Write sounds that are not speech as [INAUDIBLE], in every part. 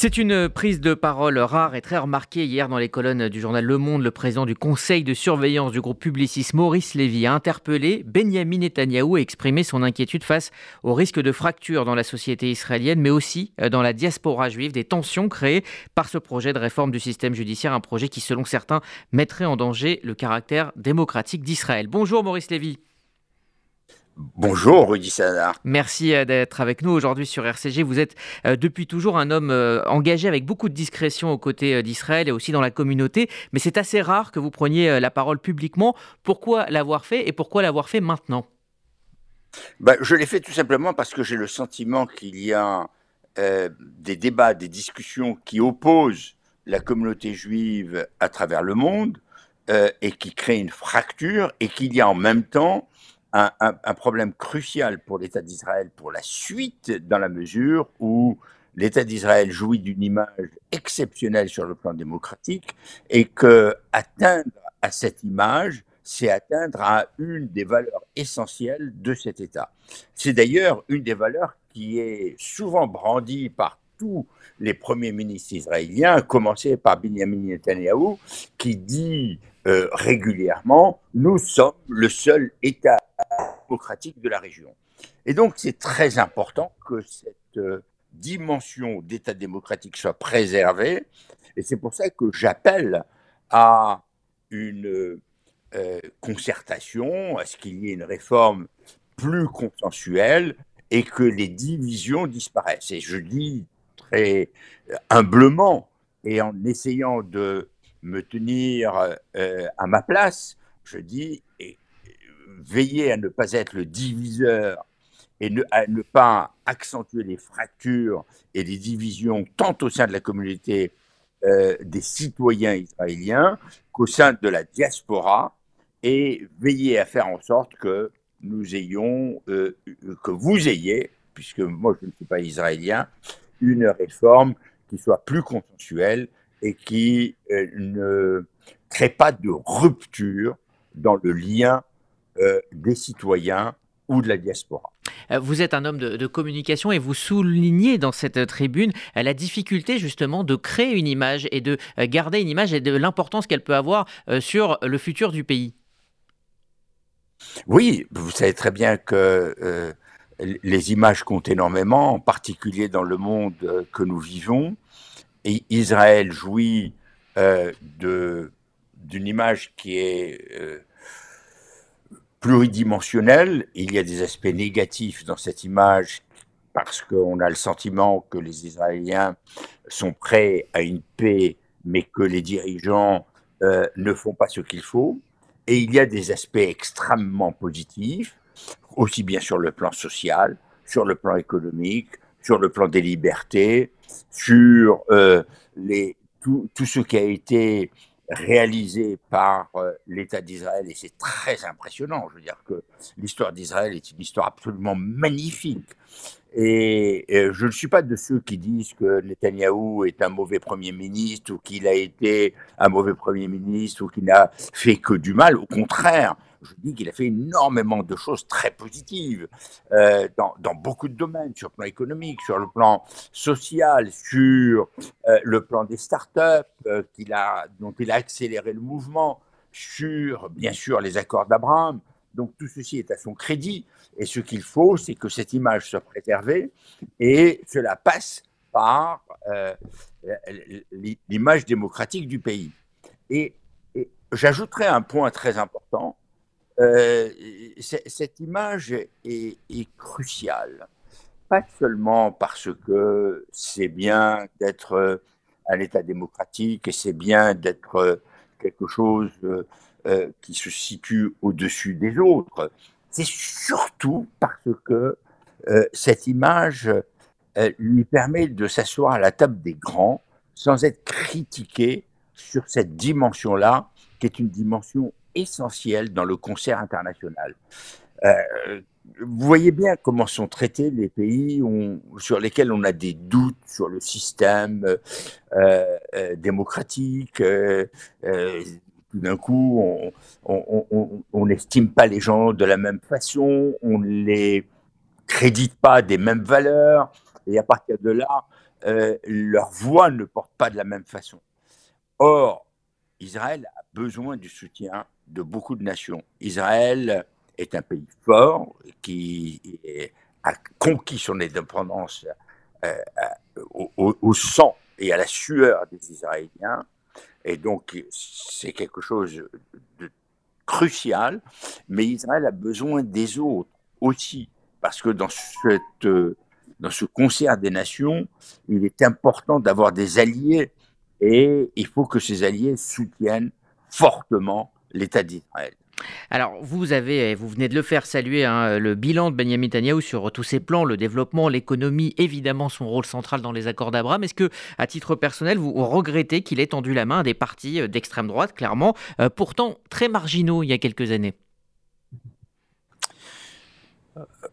C'est une prise de parole rare et très remarquée hier dans les colonnes du journal Le Monde. Le président du conseil de surveillance du groupe Publicis, Maurice Lévy, a interpellé Benjamin Netanyahou et exprimé son inquiétude face au risque de fracture dans la société israélienne, mais aussi euh, dans la diaspora juive, des tensions créées par ce projet de réforme du système judiciaire, un projet qui, selon certains, mettrait en danger le caractère démocratique d'Israël. Bonjour Maurice Lévy. Bonjour Rudy Sadar. Merci euh, d'être avec nous aujourd'hui sur RCG. Vous êtes euh, depuis toujours un homme euh, engagé avec beaucoup de discrétion aux côtés d'Israël et aussi dans la communauté, mais c'est assez rare que vous preniez la parole publiquement. Pourquoi l'avoir fait et pourquoi l'avoir fait maintenant? Bah, Je l'ai fait tout simplement parce que j'ai le sentiment qu'il y a des débats, des discussions qui opposent la communauté juive à travers le monde et qui créent une fracture et qu'il y a en même temps un, problème crucial pour l'État d'Israël pour la suite, dans la mesure où l'État d'Israël jouit d'une image exceptionnelle sur le plan démocratique et que atteindre à cette image, c'est atteindre à une des valeurs essentielles de cet État. C'est d'ailleurs une des valeurs qui est souvent brandie par tous les premiers ministres israéliens, à commencer par Benjamin Netanyahu, qui dit euh, régulièrement, nous sommes le seul État démocratique de la région. Et donc, c'est très important que cette euh, dimension d'État démocratique soit préservée. Et c'est pour ça que j'appelle à une euh, concertation, à ce qu'il y ait une réforme plus consensuelle et que les divisions disparaissent. Et je dis très humblement et en essayant de me tenir à ma place, je dis veiller à ne pas être le diviseur et ne, à ne pas accentuer les fractures et les divisions tant au sein de la communauté euh, des citoyens israéliens qu'au sein de la diaspora et veiller à faire en sorte que nous ayons, euh, que vous ayez, puisque moi je ne suis pas israélien, une réforme qui soit plus consensuelle et qui euh, ne crée pas de rupture dans le lien euh, des citoyens ou de la diaspora. Euh, vous êtes un homme de, communication et vous soulignez dans cette tribune euh, la difficulté justement de créer une image et de garder une image et de l'importance qu'elle peut avoir sur le futur du pays. Oui, vous savez très bien que les images comptent énormément, en particulier dans le monde que nous vivons. Et Israël jouit d'une image qui est pluridimensionnel. Il y a des aspects négatifs dans cette image parce qu'on a le sentiment que les Israéliens sont prêts à une paix, mais que les dirigeants euh, ne font pas ce qu'il faut. Et il y a des aspects extrêmement positifs, aussi bien sur le plan social, sur le plan économique, sur le plan des libertés, sur euh, les, tout, tout, ce qui a été réalisé par euh, l'État d'Israël et c'est très impressionnant. Je veux dire que l'histoire d'Israël est une histoire absolument magnifique. Et, je ne suis pas de ceux qui disent que Netanyahou est un mauvais Premier ministre ou qu'il a été un mauvais Premier ministre ou qu'il n'a fait que du mal. Au contraire, je dis qu'il a fait énormément de choses très positives euh, dans, beaucoup de domaines, sur le plan économique, sur le plan social, sur euh, le plan des startups, euh, a, dont il a accéléré le mouvement, sur, bien sûr, les accords d'Abraham. Donc tout ceci est à son crédit. Et ce qu'il faut, c'est que cette image soit préservée. Et cela passe par l'image démocratique du pays. Et, et j'ajouterai un point très important, euh, cette image est, cruciale, pas seulement parce que c'est bien d'être un État démocratique et c'est bien d'être quelque chose euh, qui se situe au-dessus des autres, c'est surtout parce que euh, cette image lui permet de s'asseoir à la table des grands sans être critiqué sur cette dimension-là, qui est une dimension essentiel dans le concert international. Euh, vous voyez bien comment sont traités les pays sur lesquels on a des doutes sur le système euh, euh, démocratique. tout d'un coup, on n'estime pas les gens de la même façon, on ne les crédite pas des mêmes valeurs. Et à partir de là, leur voix ne porte pas de la même façon. Or, Israël a besoin du soutien de beaucoup de nations. Israël est un pays fort qui a conquis son indépendance au, sang et à la sueur des Israéliens. Et donc, c'est quelque chose de crucial. Mais Israël a besoin des autres aussi. Parce que dans, dans ce concert des nations, il est important d'avoir des alliés. Et il faut que ces alliés soutiennent fortement l'État d'Israël. Alors, vous avez, vous venez de le faire saluer, hein, le bilan de Benjamin Netanyahu sur tous ses plans, le développement, l'économie, évidemment son rôle central dans les accords d'Abraham. Est-ce que, à titre personnel, vous regrettez qu'il ait tendu la main à des partis euh, d'extrême droite, clairement, euh, pourtant très marginaux il y a quelques années?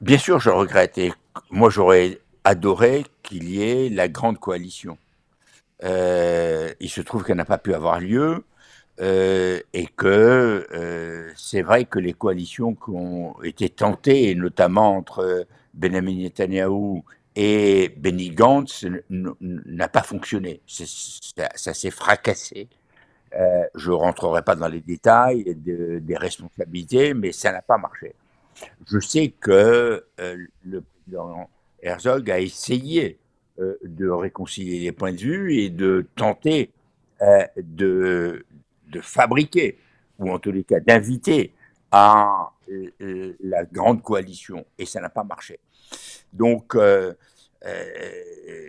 Bien sûr, je regrette. Et moi, j'aurais adoré qu'il y ait la grande coalition. Euh, il se trouve qu'elle n'a pas pu avoir lieu. Euh, et que euh, c'est vrai que les coalitions qui ont été tentées, notamment entre Benjamin Netanyahu et Benny Gantz, n'a pas fonctionné. Ça, s'est fracassé. Euh, je ne rentrerai pas dans les détails des responsabilités, mais ça n'a pas marché. Je sais que le président Herzog a essayé de réconcilier les points de vue et de tenter de, de fabriquer, ou en tous les cas d'inviter à euh, euh, la grande coalition, et ça n'a pas marché. Donc, euh,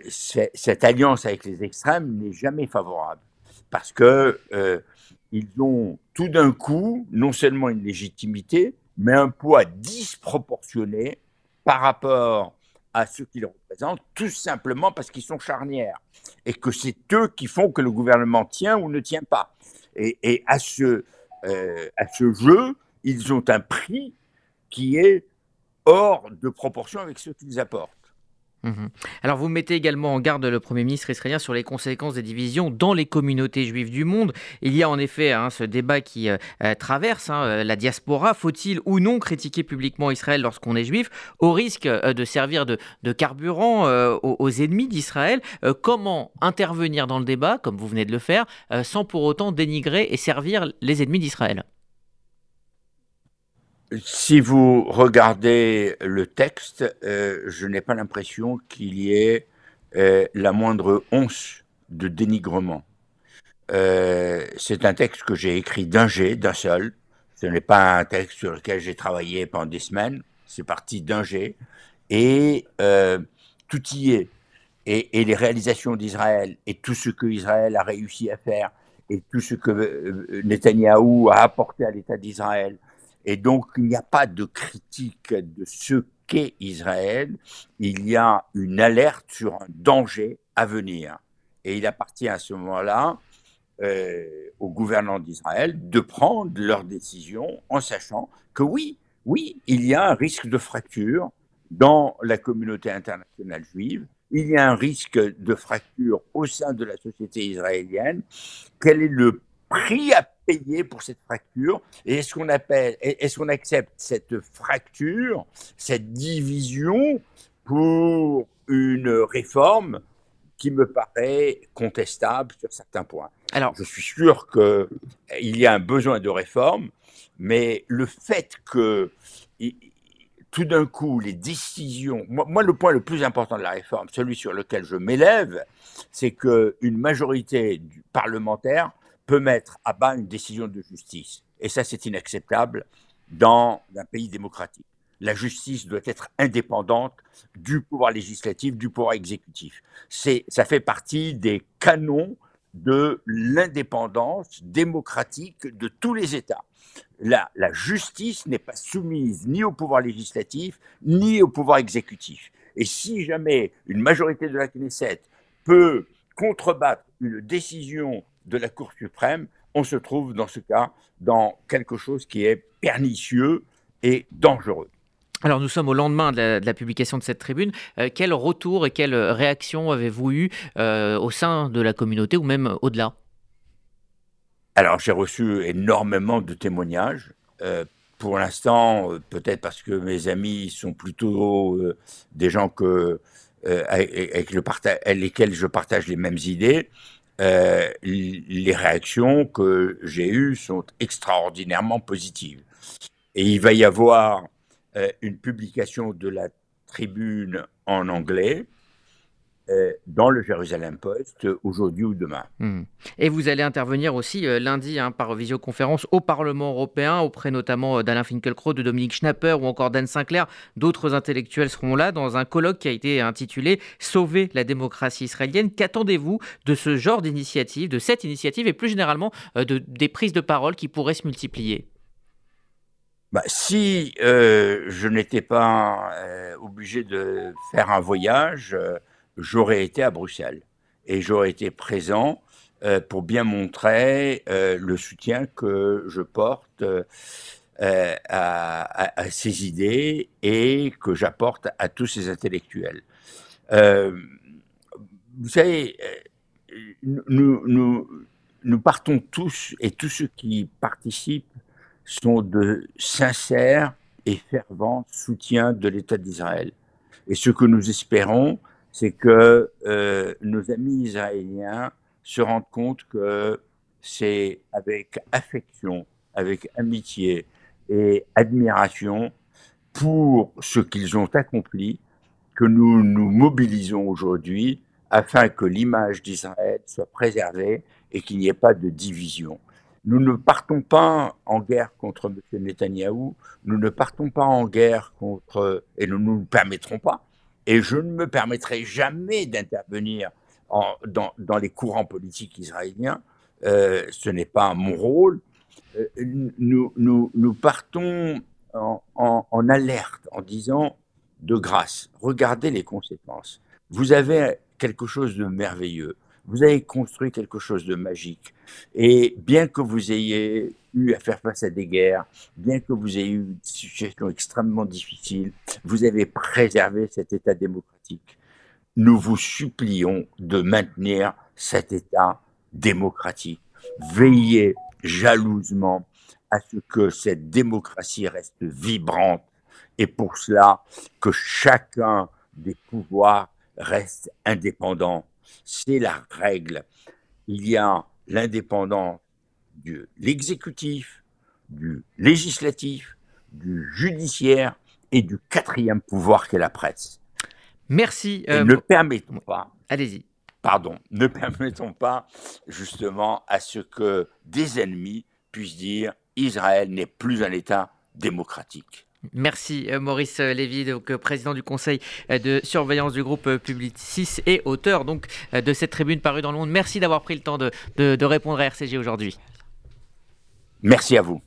cette alliance avec les extrêmes n'est jamais favorable, parce que ils ont tout d'un coup non seulement une légitimité, mais un poids disproportionné par rapport à ceux qu'ils représentent, tout simplement parce qu'ils sont charnières et que c'est eux qui font que le gouvernement tient ou ne tient pas. Et, à, ce, euh, à ce jeu, ils ont un prix qui est hors de proportion avec ce qu'ils apportent. Mhm. Alors vous mettez également en garde le Premier ministre israélien sur les conséquences des divisions dans les communautés juives du monde. Il y a en effet hein, ce débat qui euh, euh, traverse hein, la diaspora. Faut-il ou non critiquer publiquement Israël lorsqu'on est juif? Au risque de servir de, carburant aux, ennemis d'Israël Comment intervenir dans le débat, comme vous venez de le faire, sans pour autant dénigrer et servir les ennemis d'Israël? Si vous regardez le texte, euh, je n'ai pas l'impression qu'il y ait euh, la moindre once de dénigrement. Euh, c'est un texte que j'ai écrit d'un jet, d'un seul. Ce n'est pas un texte sur lequel j'ai travaillé pendant des semaines. C'est parti d'un jet. Et tout y est. Et, et les réalisations d'Israël et tout ce que Israël a réussi à faire et tout ce que Netanyahou a apporté à l'État d'Israël et donc, il n'y a pas de critique de ce qu'est Israël, il y a une alerte sur un danger à venir. Et il appartient à ce moment-là euh, aux gouvernants d'Israël de prendre leurs décisions en sachant que oui, oui, il y a un risque de fracture dans la communauté internationale juive, il y a un risque de fracture au sein de la société israélienne. Quel est le prix à payer pour cette fracture Et est-ce qu'on appelle, est-ce qu'on accepte cette fracture, cette division pour une réforme qui me paraît contestable sur certains points? Alors, je suis sûr qu'il y a un besoin de réforme, mais le fait que tout d'un coup, les décisions. Moi, moi, le point le plus important de la réforme, celui sur lequel je m'élève, c'est qu'une majorité du parlementaire peut mettre à bas une décision de justice. Et ça, c'est inacceptable dans un pays démocratique. La justice doit être indépendante du pouvoir législatif, du pouvoir exécutif. Ça fait partie des canons de l'indépendance démocratique de tous les États. La, la justice n'est pas soumise ni au pouvoir législatif, ni au pouvoir exécutif. Et si jamais une majorité de la Knesset peut contrebattre une décision de la Cour suprême, on se trouve dans ce cas dans quelque chose qui est pernicieux et dangereux. Alors nous sommes au lendemain de la, publication de cette tribune. Euh, quel retour et quelle réaction avez-vous eu euh, au sein de la communauté ou même au-delà? Alors j'ai reçu énormément de témoignages. Euh, pour l'instant, peut-être parce que mes amis sont plutôt des gens que avec, le lesquels je partage les mêmes idées, les réactions que j'ai eues sont extraordinairement positives. Et il va y avoir une publication de la tribune en anglais euh, dans le Jérusalem Post aujourd'hui ou demain. Hmm. Et vous allez intervenir aussi euh, lundi hein, par visioconférence au Parlement européen, auprès notamment euh, d'Alain Finkielkraut, de Dominique Schnapper ou encore d'Anne Sinclair. D'autres intellectuels seront là dans un colloque qui a été intitulé Sauver la démocratie israélienne. Qu'attendez-vous de ce genre d'initiative, de cette initiative et plus généralement de, des prises de parole qui pourraient se multiplier? Bah, si je n'étais pas obligé de faire un voyage, j'aurais été à Bruxelles et j'aurais été présent euh, pour bien montrer euh, le soutien que je porte euh, à, ces idées et que j'apporte à tous ces intellectuels. vous savez, nous, partons tous et tous ceux qui participent sont de sincères et fervents soutiens de l'État d'Israël. Et ce que nous espérons, c'est que euh, nos amis israéliens se rendent compte que c'est avec affection, avec amitié et admiration pour ce qu'ils ont accompli que nous nous mobilisons aujourd'hui afin que l'image d'Israël soit préservée et qu'il n'y ait pas de division. Nous ne partons pas en guerre contre M. Netanyahou, nous ne partons pas en guerre contre, et nous ne nous permettrons pas, et je ne me permettrai jamais d'intervenir dans, les courants politiques israéliens. Euh, ce n'est pas mon rôle. Euh, nous, partons en, alerte en disant de grâce, regardez les conséquences. Vous avez quelque chose de merveilleux. Vous avez construit quelque chose de magique. Et bien que vous ayez eu à faire face à des guerres, bien que vous ayez eu des situations extrêmement difficiles, vous avez préservé cet État démocratique. Nous vous supplions de maintenir cet État démocratique. Veillez jalousement à ce que cette démocratie reste vibrante et pour cela que chacun des pouvoirs reste indépendant c'est la règle. Il y a l'indépendance de l'exécutif, du législatif, du judiciaire et du quatrième pouvoir qu'est la presse. Merci. Euh, ne permettons pas. Allez-y. Pardon, [LAUGHS] ne permettons pas justement à ce que des ennemis puissent dire Israël n'est plus un État démocratique. Merci euh, Maurice Lévy, donc, euh, président du conseil euh, de surveillance du groupe Publicis et auteur donc, de cette tribune parue dans le monde. Merci d'avoir pris le temps de, de répondre à RCG aujourd'hui. Merci à vous.